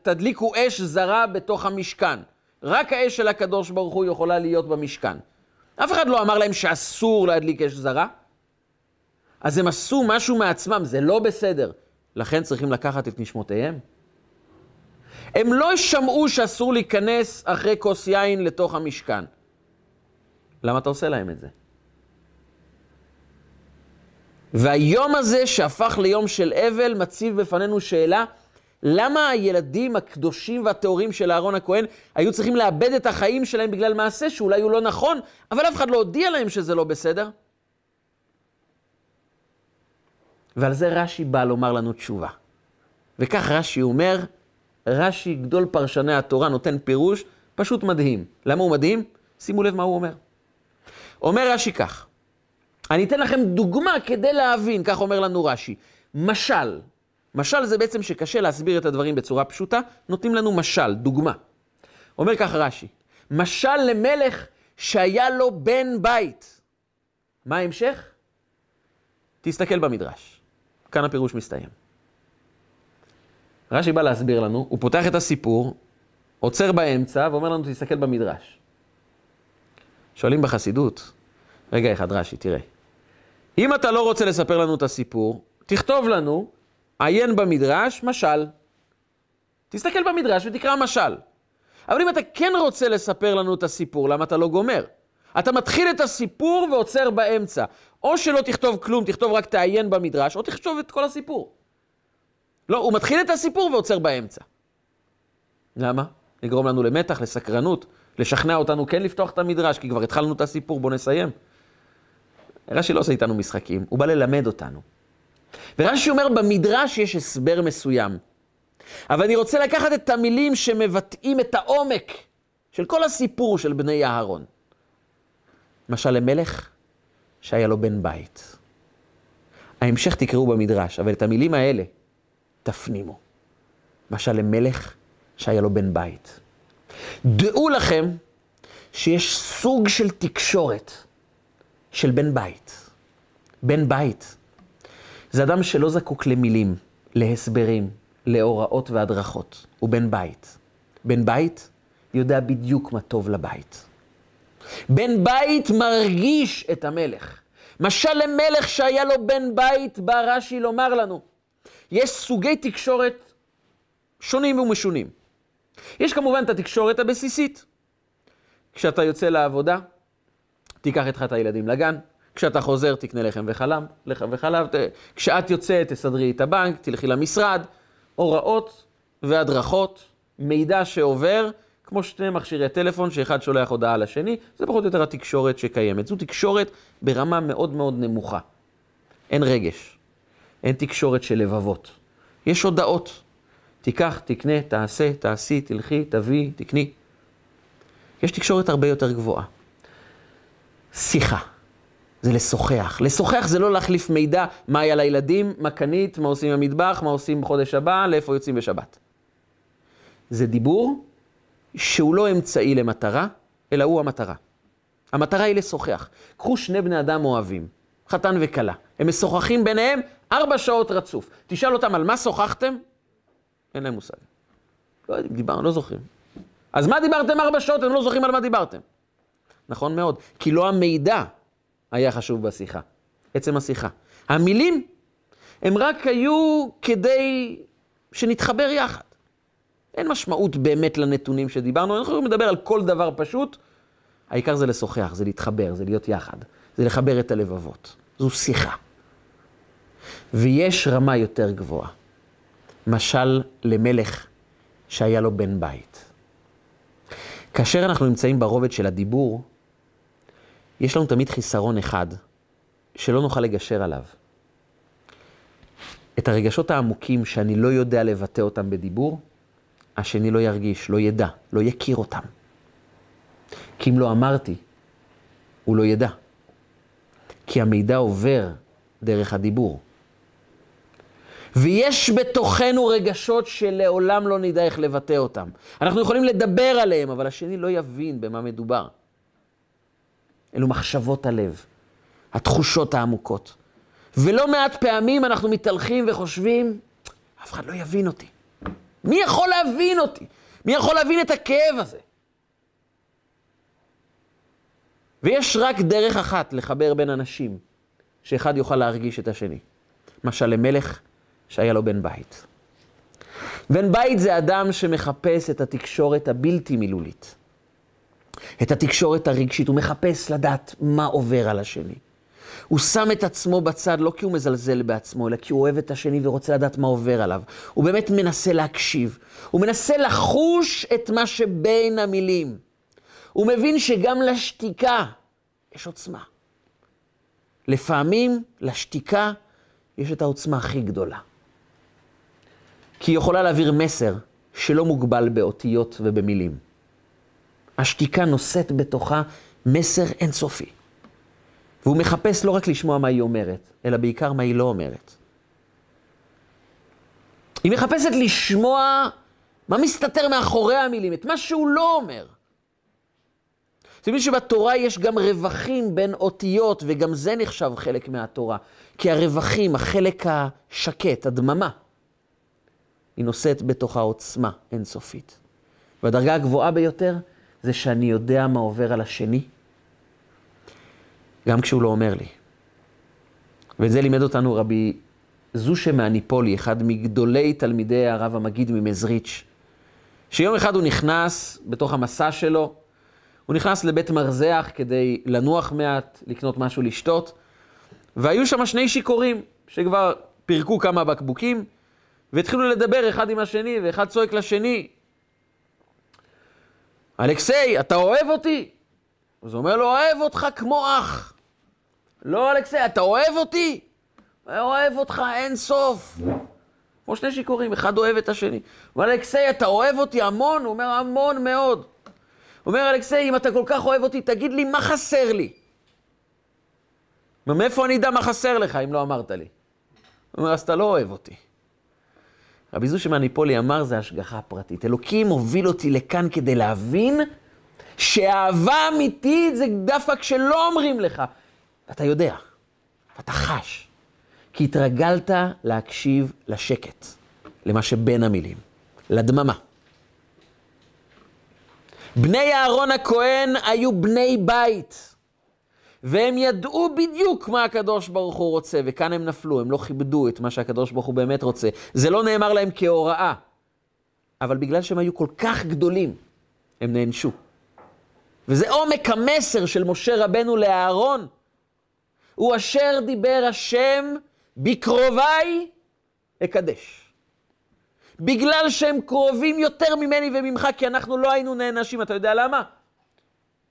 תדליקו אש זרה בתוך המשכן. רק האש של הקדוש ברוך הוא יכולה להיות במשכן. אף אחד לא אמר להם שאסור להדליק אש זרה. אז הם עשו משהו מעצמם, זה לא בסדר. לכן צריכים לקחת את נשמותיהם. הם לא שמעו שאסור להיכנס אחרי כוס יין לתוך המשכן. למה אתה עושה להם את זה? והיום הזה שהפך ליום של אבל מציב בפנינו שאלה, למה הילדים הקדושים והטהורים של אהרון הכהן היו צריכים לאבד את החיים שלהם בגלל מעשה שאולי הוא לא נכון, אבל אף אחד לא הודיע להם שזה לא בסדר? ועל זה רש"י בא לומר לנו תשובה. וכך רש"י אומר, רש"י, גדול פרשני התורה, נותן פירוש פשוט מדהים. למה הוא מדהים? שימו לב מה הוא אומר. אומר רש"י כך, אני אתן לכם דוגמה כדי להבין, כך אומר לנו רש"י. משל, משל זה בעצם שקשה להסביר את הדברים בצורה פשוטה, נותנים לנו משל, דוגמה. אומר ככה רש"י, משל למלך שהיה לו בן בית. מה ההמשך? תסתכל במדרש. כאן הפירוש מסתיים. רש"י בא להסביר לנו, הוא פותח את הסיפור, עוצר באמצע ואומר לנו, תסתכל במדרש. שואלים בחסידות, רגע אחד, רש"י, תראה. אם אתה לא רוצה לספר לנו את הסיפור, תכתוב לנו, עיין במדרש, משל. תסתכל במדרש ותקרא משל. אבל אם אתה כן רוצה לספר לנו את הסיפור, למה אתה לא גומר? אתה מתחיל את הסיפור ועוצר באמצע. או שלא תכתוב כלום, תכתוב רק תעיין במדרש, או תכתוב את כל הסיפור. לא, הוא מתחיל את הסיפור ועוצר באמצע. למה? לגרום לנו למתח, לסקרנות, לשכנע אותנו כן לפתוח את המדרש, כי כבר התחלנו את הסיפור, בואו נסיים. רש"י לא עושה איתנו משחקים, הוא בא ללמד אותנו. ורש"י אומר, במדרש יש הסבר מסוים. אבל אני רוצה לקחת את המילים שמבטאים את העומק של כל הסיפור של בני אהרון. למשל למלך שהיה לו בן בית. ההמשך תקראו במדרש, אבל את המילים האלה תפנימו. למשל למלך שהיה לו בן בית. דעו לכם שיש סוג של תקשורת של בן בית. בן בית זה אדם שלא זקוק למילים, להסברים, להוראות והדרכות. הוא בן בית. בן בית יודע בדיוק מה טוב לבית. בן בית מרגיש את המלך. משל למלך שהיה לו בן בית, בא רש"י לומר לנו. יש סוגי תקשורת שונים ומשונים. יש כמובן את התקשורת הבסיסית. כשאתה יוצא לעבודה, תיקח איתך את הילדים לגן, כשאתה חוזר תקנה לחם וחלב, לחם וחלב, כשאת יוצאת תסדרי את הבנק, תלכי למשרד, הוראות והדרכות, מידע שעובר, כמו שני מכשירי טלפון שאחד שולח הודעה לשני, זה פחות או יותר התקשורת שקיימת. זו תקשורת ברמה מאוד מאוד נמוכה. אין רגש, אין תקשורת של לבבות. יש הודעות. תיקח, תקנה, תעשה, תעשי, תלכי, תביא, תקני. יש תקשורת הרבה יותר גבוהה. שיחה. זה לשוחח. לשוחח זה לא להחליף מידע, מה היה לילדים, מה קנית, מה עושים במטבח, מה עושים בחודש הבא, לאיפה יוצאים בשבת. זה דיבור שהוא לא אמצעי למטרה, אלא הוא המטרה. המטרה היא לשוחח. קחו שני בני אדם אוהבים, חתן וכלה. הם משוחחים ביניהם ארבע שעות רצוף. תשאל אותם על מה שוחחתם? אין להם מושג. לא יודעים, דיברנו, לא זוכרים. אז מה דיברתם ארבע שעות? הם לא זוכרים על מה דיברתם. נכון מאוד, כי לא המידע היה חשוב בשיחה, עצם השיחה. המילים הם רק היו כדי שנתחבר יחד. אין משמעות באמת לנתונים שדיברנו, אנחנו יכולים לדבר על כל דבר פשוט, העיקר זה לשוחח, זה להתחבר, זה להיות יחד, זה לחבר את הלבבות. זו שיחה. ויש רמה יותר גבוהה. משל למלך שהיה לו בן בית. כאשר אנחנו נמצאים ברובד של הדיבור, יש לנו תמיד חיסרון אחד, שלא נוכל לגשר עליו. את הרגשות העמוקים שאני לא יודע לבטא אותם בדיבור, השני לא ירגיש, לא ידע, לא יכיר אותם. כי אם לא אמרתי, הוא לא ידע. כי המידע עובר דרך הדיבור. ויש בתוכנו רגשות שלעולם לא נדע איך לבטא אותם. אנחנו יכולים לדבר עליהם, אבל השני לא יבין במה מדובר. אלו מחשבות הלב, התחושות העמוקות. ולא מעט פעמים אנחנו מתהלכים וחושבים, אף אחד לא יבין אותי. מי יכול להבין אותי? מי יכול להבין את הכאב הזה? ויש רק דרך אחת לחבר בין אנשים, שאחד יוכל להרגיש את השני. משל למלך שהיה לו בן בית. בן בית זה אדם שמחפש את התקשורת הבלתי מילולית. את התקשורת הרגשית, הוא מחפש לדעת מה עובר על השני. הוא שם את עצמו בצד לא כי הוא מזלזל בעצמו, אלא כי הוא אוהב את השני ורוצה לדעת מה עובר עליו. הוא באמת מנסה להקשיב. הוא מנסה לחוש את מה שבין המילים. הוא מבין שגם לשתיקה יש עוצמה. לפעמים לשתיקה יש את העוצמה הכי גדולה. כי היא יכולה להעביר מסר שלא מוגבל באותיות ובמילים. השתיקה נושאת בתוכה מסר אינסופי. והוא מחפש לא רק לשמוע מה היא אומרת, אלא בעיקר מה היא לא אומרת. היא מחפשת לשמוע מה מסתתר מאחורי המילים, את מה שהוא לא אומר. אתם יודעים שבתורה יש גם רווחים בין אותיות, וגם זה נחשב חלק מהתורה. כי הרווחים, החלק השקט, הדממה, היא נושאת בתוכה עוצמה אינסופית. והדרגה הגבוהה ביותר זה שאני יודע מה עובר על השני, גם כשהוא לא אומר לי. ואת זה לימד אותנו רבי זושה מהניפולי, אחד מגדולי תלמידי הרב המגיד ממזריץ', שיום אחד הוא נכנס בתוך המסע שלו, הוא נכנס לבית מרזח כדי לנוח מעט, לקנות משהו לשתות, והיו שם שני שיכורים שכבר פירקו כמה בקבוקים, והתחילו לדבר אחד עם השני, ואחד צועק לשני, אלכסיי, אתה אוהב אותי? אז הוא אומר לו, אוהב אותך כמו אח. לא, אלכסיי, אתה אוהב אותי? אני אוהב אותך אין סוף. כמו שני שיכורים, אחד אוהב את השני. אומר, אלכסיי, אתה אוהב אותי המון? הוא אומר, המון מאוד. אומר, אלכסיי, אם אתה כל כך אוהב אותי, תגיד לי, מה חסר לי? מאיפה אני אדע מה חסר לך אם לא אמרת לי? הוא אומר, אז אתה לא אוהב אותי. רבי זושה מהניפולי אמר, זה השגחה פרטית. אלוקים הוביל אותי לכאן כדי להבין שאהבה אמיתית זה דווקא כשלא אומרים לך. אתה יודע, אתה חש, כי התרגלת להקשיב לשקט, למה שבין המילים, לדממה. בני אהרון הכהן היו בני בית, והם ידעו בדיוק מה הקדוש ברוך הוא רוצה, וכאן הם נפלו, הם לא כיבדו את מה שהקדוש ברוך הוא באמת רוצה. זה לא נאמר להם כהוראה, אבל בגלל שהם היו כל כך גדולים, הם נענשו. וזה עומק המסר של משה רבנו לאהרון, הוא אשר דיבר השם בקרוביי אקדש. בגלל שהם קרובים יותר ממני וממך, כי אנחנו לא היינו נענשים. אתה יודע למה?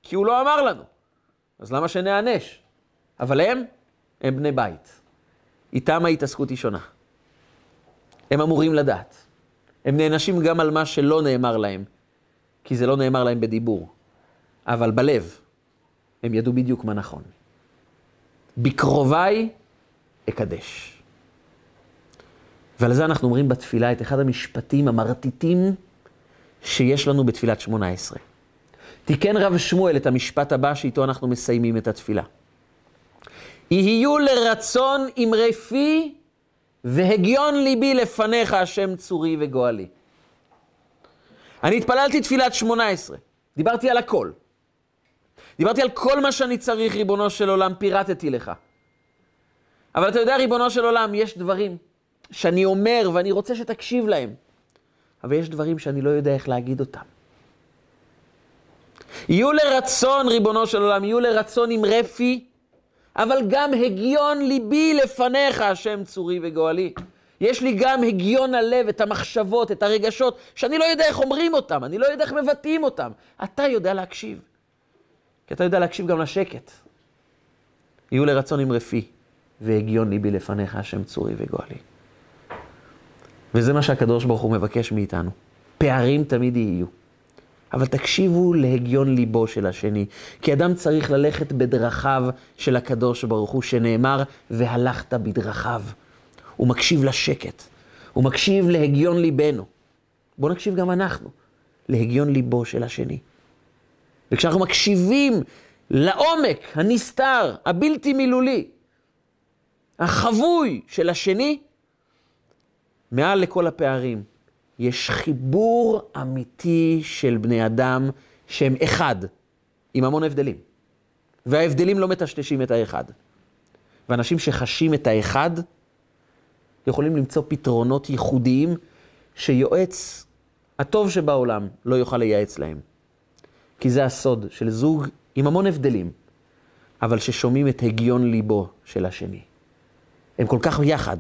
כי הוא לא אמר לנו. אז למה שנענש? אבל הם, הם בני בית. איתם ההתעסקות היא שונה. הם אמורים לדעת. הם נענשים גם על מה שלא נאמר להם, כי זה לא נאמר להם בדיבור, אבל בלב. הם ידעו בדיוק מה נכון. בקרוביי אקדש. ועל זה אנחנו אומרים בתפילה את אחד המשפטים המרטיטים שיש לנו בתפילת שמונה עשרה. תיקן רב שמואל את המשפט הבא שאיתו אנחנו מסיימים את התפילה. יהיו לרצון אמרי פי והגיון ליבי לפניך, השם צורי וגואלי. אני התפללתי תפילת שמונה עשרה, דיברתי על הכל. דיברתי על כל מה שאני צריך, ריבונו של עולם, פירטתי לך. אבל אתה יודע, ריבונו של עולם, יש דברים שאני אומר ואני רוצה שתקשיב להם, אבל יש דברים שאני לא יודע איך להגיד אותם. יהיו לרצון, ריבונו של עולם, יהיו לרצון עם רפי, אבל גם הגיון ליבי לפניך, השם צורי וגואלי. יש לי גם הגיון הלב, את המחשבות, את הרגשות, שאני לא יודע איך אומרים אותם, אני לא יודע איך מבטאים אותם. אתה יודע להקשיב. כי אתה יודע להקשיב גם לשקט. יהיו לרצון עם רפי, והגיון ליבי לפניך, השם צורי וגואלי. וזה מה שהקדוש ברוך הוא מבקש מאיתנו. פערים תמיד יהיו. אבל תקשיבו להגיון ליבו של השני, כי אדם צריך ללכת בדרכיו של הקדוש ברוך הוא, שנאמר, והלכת בדרכיו. הוא מקשיב לשקט, הוא מקשיב להגיון ליבנו. בואו נקשיב גם אנחנו להגיון ליבו של השני. וכשאנחנו מקשיבים לעומק הנסתר, הבלתי מילולי, החבוי של השני, מעל לכל הפערים, יש חיבור אמיתי של בני אדם שהם אחד, עם המון הבדלים. וההבדלים לא מטשטשים את האחד. ואנשים שחשים את האחד, יכולים למצוא פתרונות ייחודיים שיועץ הטוב שבעולם לא יוכל לייעץ להם. כי זה הסוד של זוג עם המון הבדלים, אבל ששומעים את הגיון ליבו של השני. הם כל כך יחד,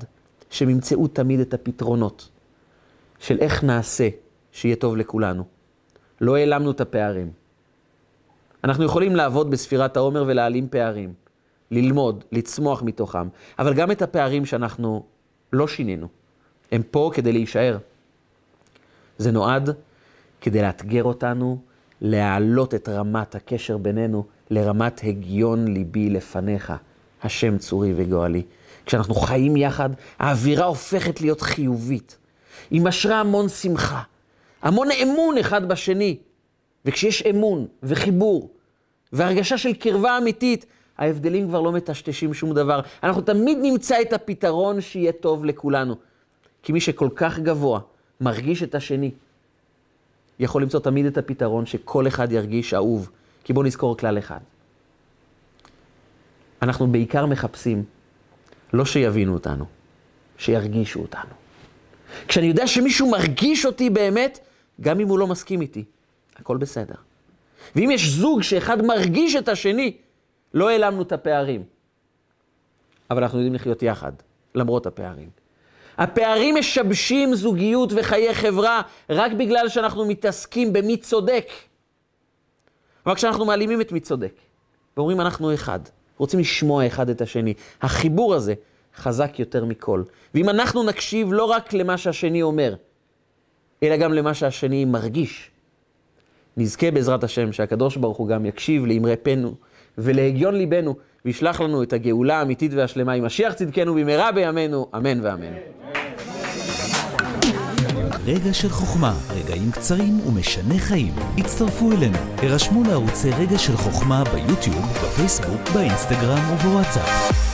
שהם ימצאו תמיד את הפתרונות של איך נעשה שיהיה טוב לכולנו. לא העלמנו את הפערים. אנחנו יכולים לעבוד בספירת העומר ולהעלים פערים, ללמוד, לצמוח מתוכם, אבל גם את הפערים שאנחנו לא שינינו, הם פה כדי להישאר. זה נועד כדי לאתגר אותנו, להעלות את רמת הקשר בינינו לרמת הגיון ליבי לפניך, השם צורי וגואלי. כשאנחנו חיים יחד, האווירה הופכת להיות חיובית. היא משרה המון שמחה, המון אמון אחד בשני. וכשיש אמון וחיבור והרגשה של קרבה אמיתית, ההבדלים כבר לא מטשטשים שום דבר. אנחנו תמיד נמצא את הפתרון שיהיה טוב לכולנו. כי מי שכל כך גבוה מרגיש את השני, יכול למצוא תמיד את הפתרון שכל אחד ירגיש אהוב. כי בואו נזכור כלל אחד. אנחנו בעיקר מחפשים לא שיבינו אותנו, שירגישו אותנו. כשאני יודע שמישהו מרגיש אותי באמת, גם אם הוא לא מסכים איתי, הכל בסדר. ואם יש זוג שאחד מרגיש את השני, לא העלמנו את הפערים. אבל אנחנו יודעים לחיות יחד, למרות הפערים. הפערים משבשים זוגיות וחיי חברה רק בגלל שאנחנו מתעסקים במי צודק. אבל כשאנחנו מעלימים את מי צודק, ואומרים אנחנו אחד, רוצים לשמוע אחד את השני, החיבור הזה חזק יותר מכל. ואם אנחנו נקשיב לא רק למה שהשני אומר, אלא גם למה שהשני מרגיש, נזכה בעזרת השם שהקדוש ברוך הוא גם יקשיב לאמרי פנו ולהגיון ליבנו, וישלח לנו את הגאולה האמיתית והשלמה עם משיח צדקנו במהרה בימינו, אמן ואמן. רגע של חוכמה, רגעים קצרים ומשנה חיים. הצטרפו אלינו, הרשמו לערוצי רגע של חוכמה ביוטיוב, בפייסבוק, באינסטגרם ובוואטסאפ.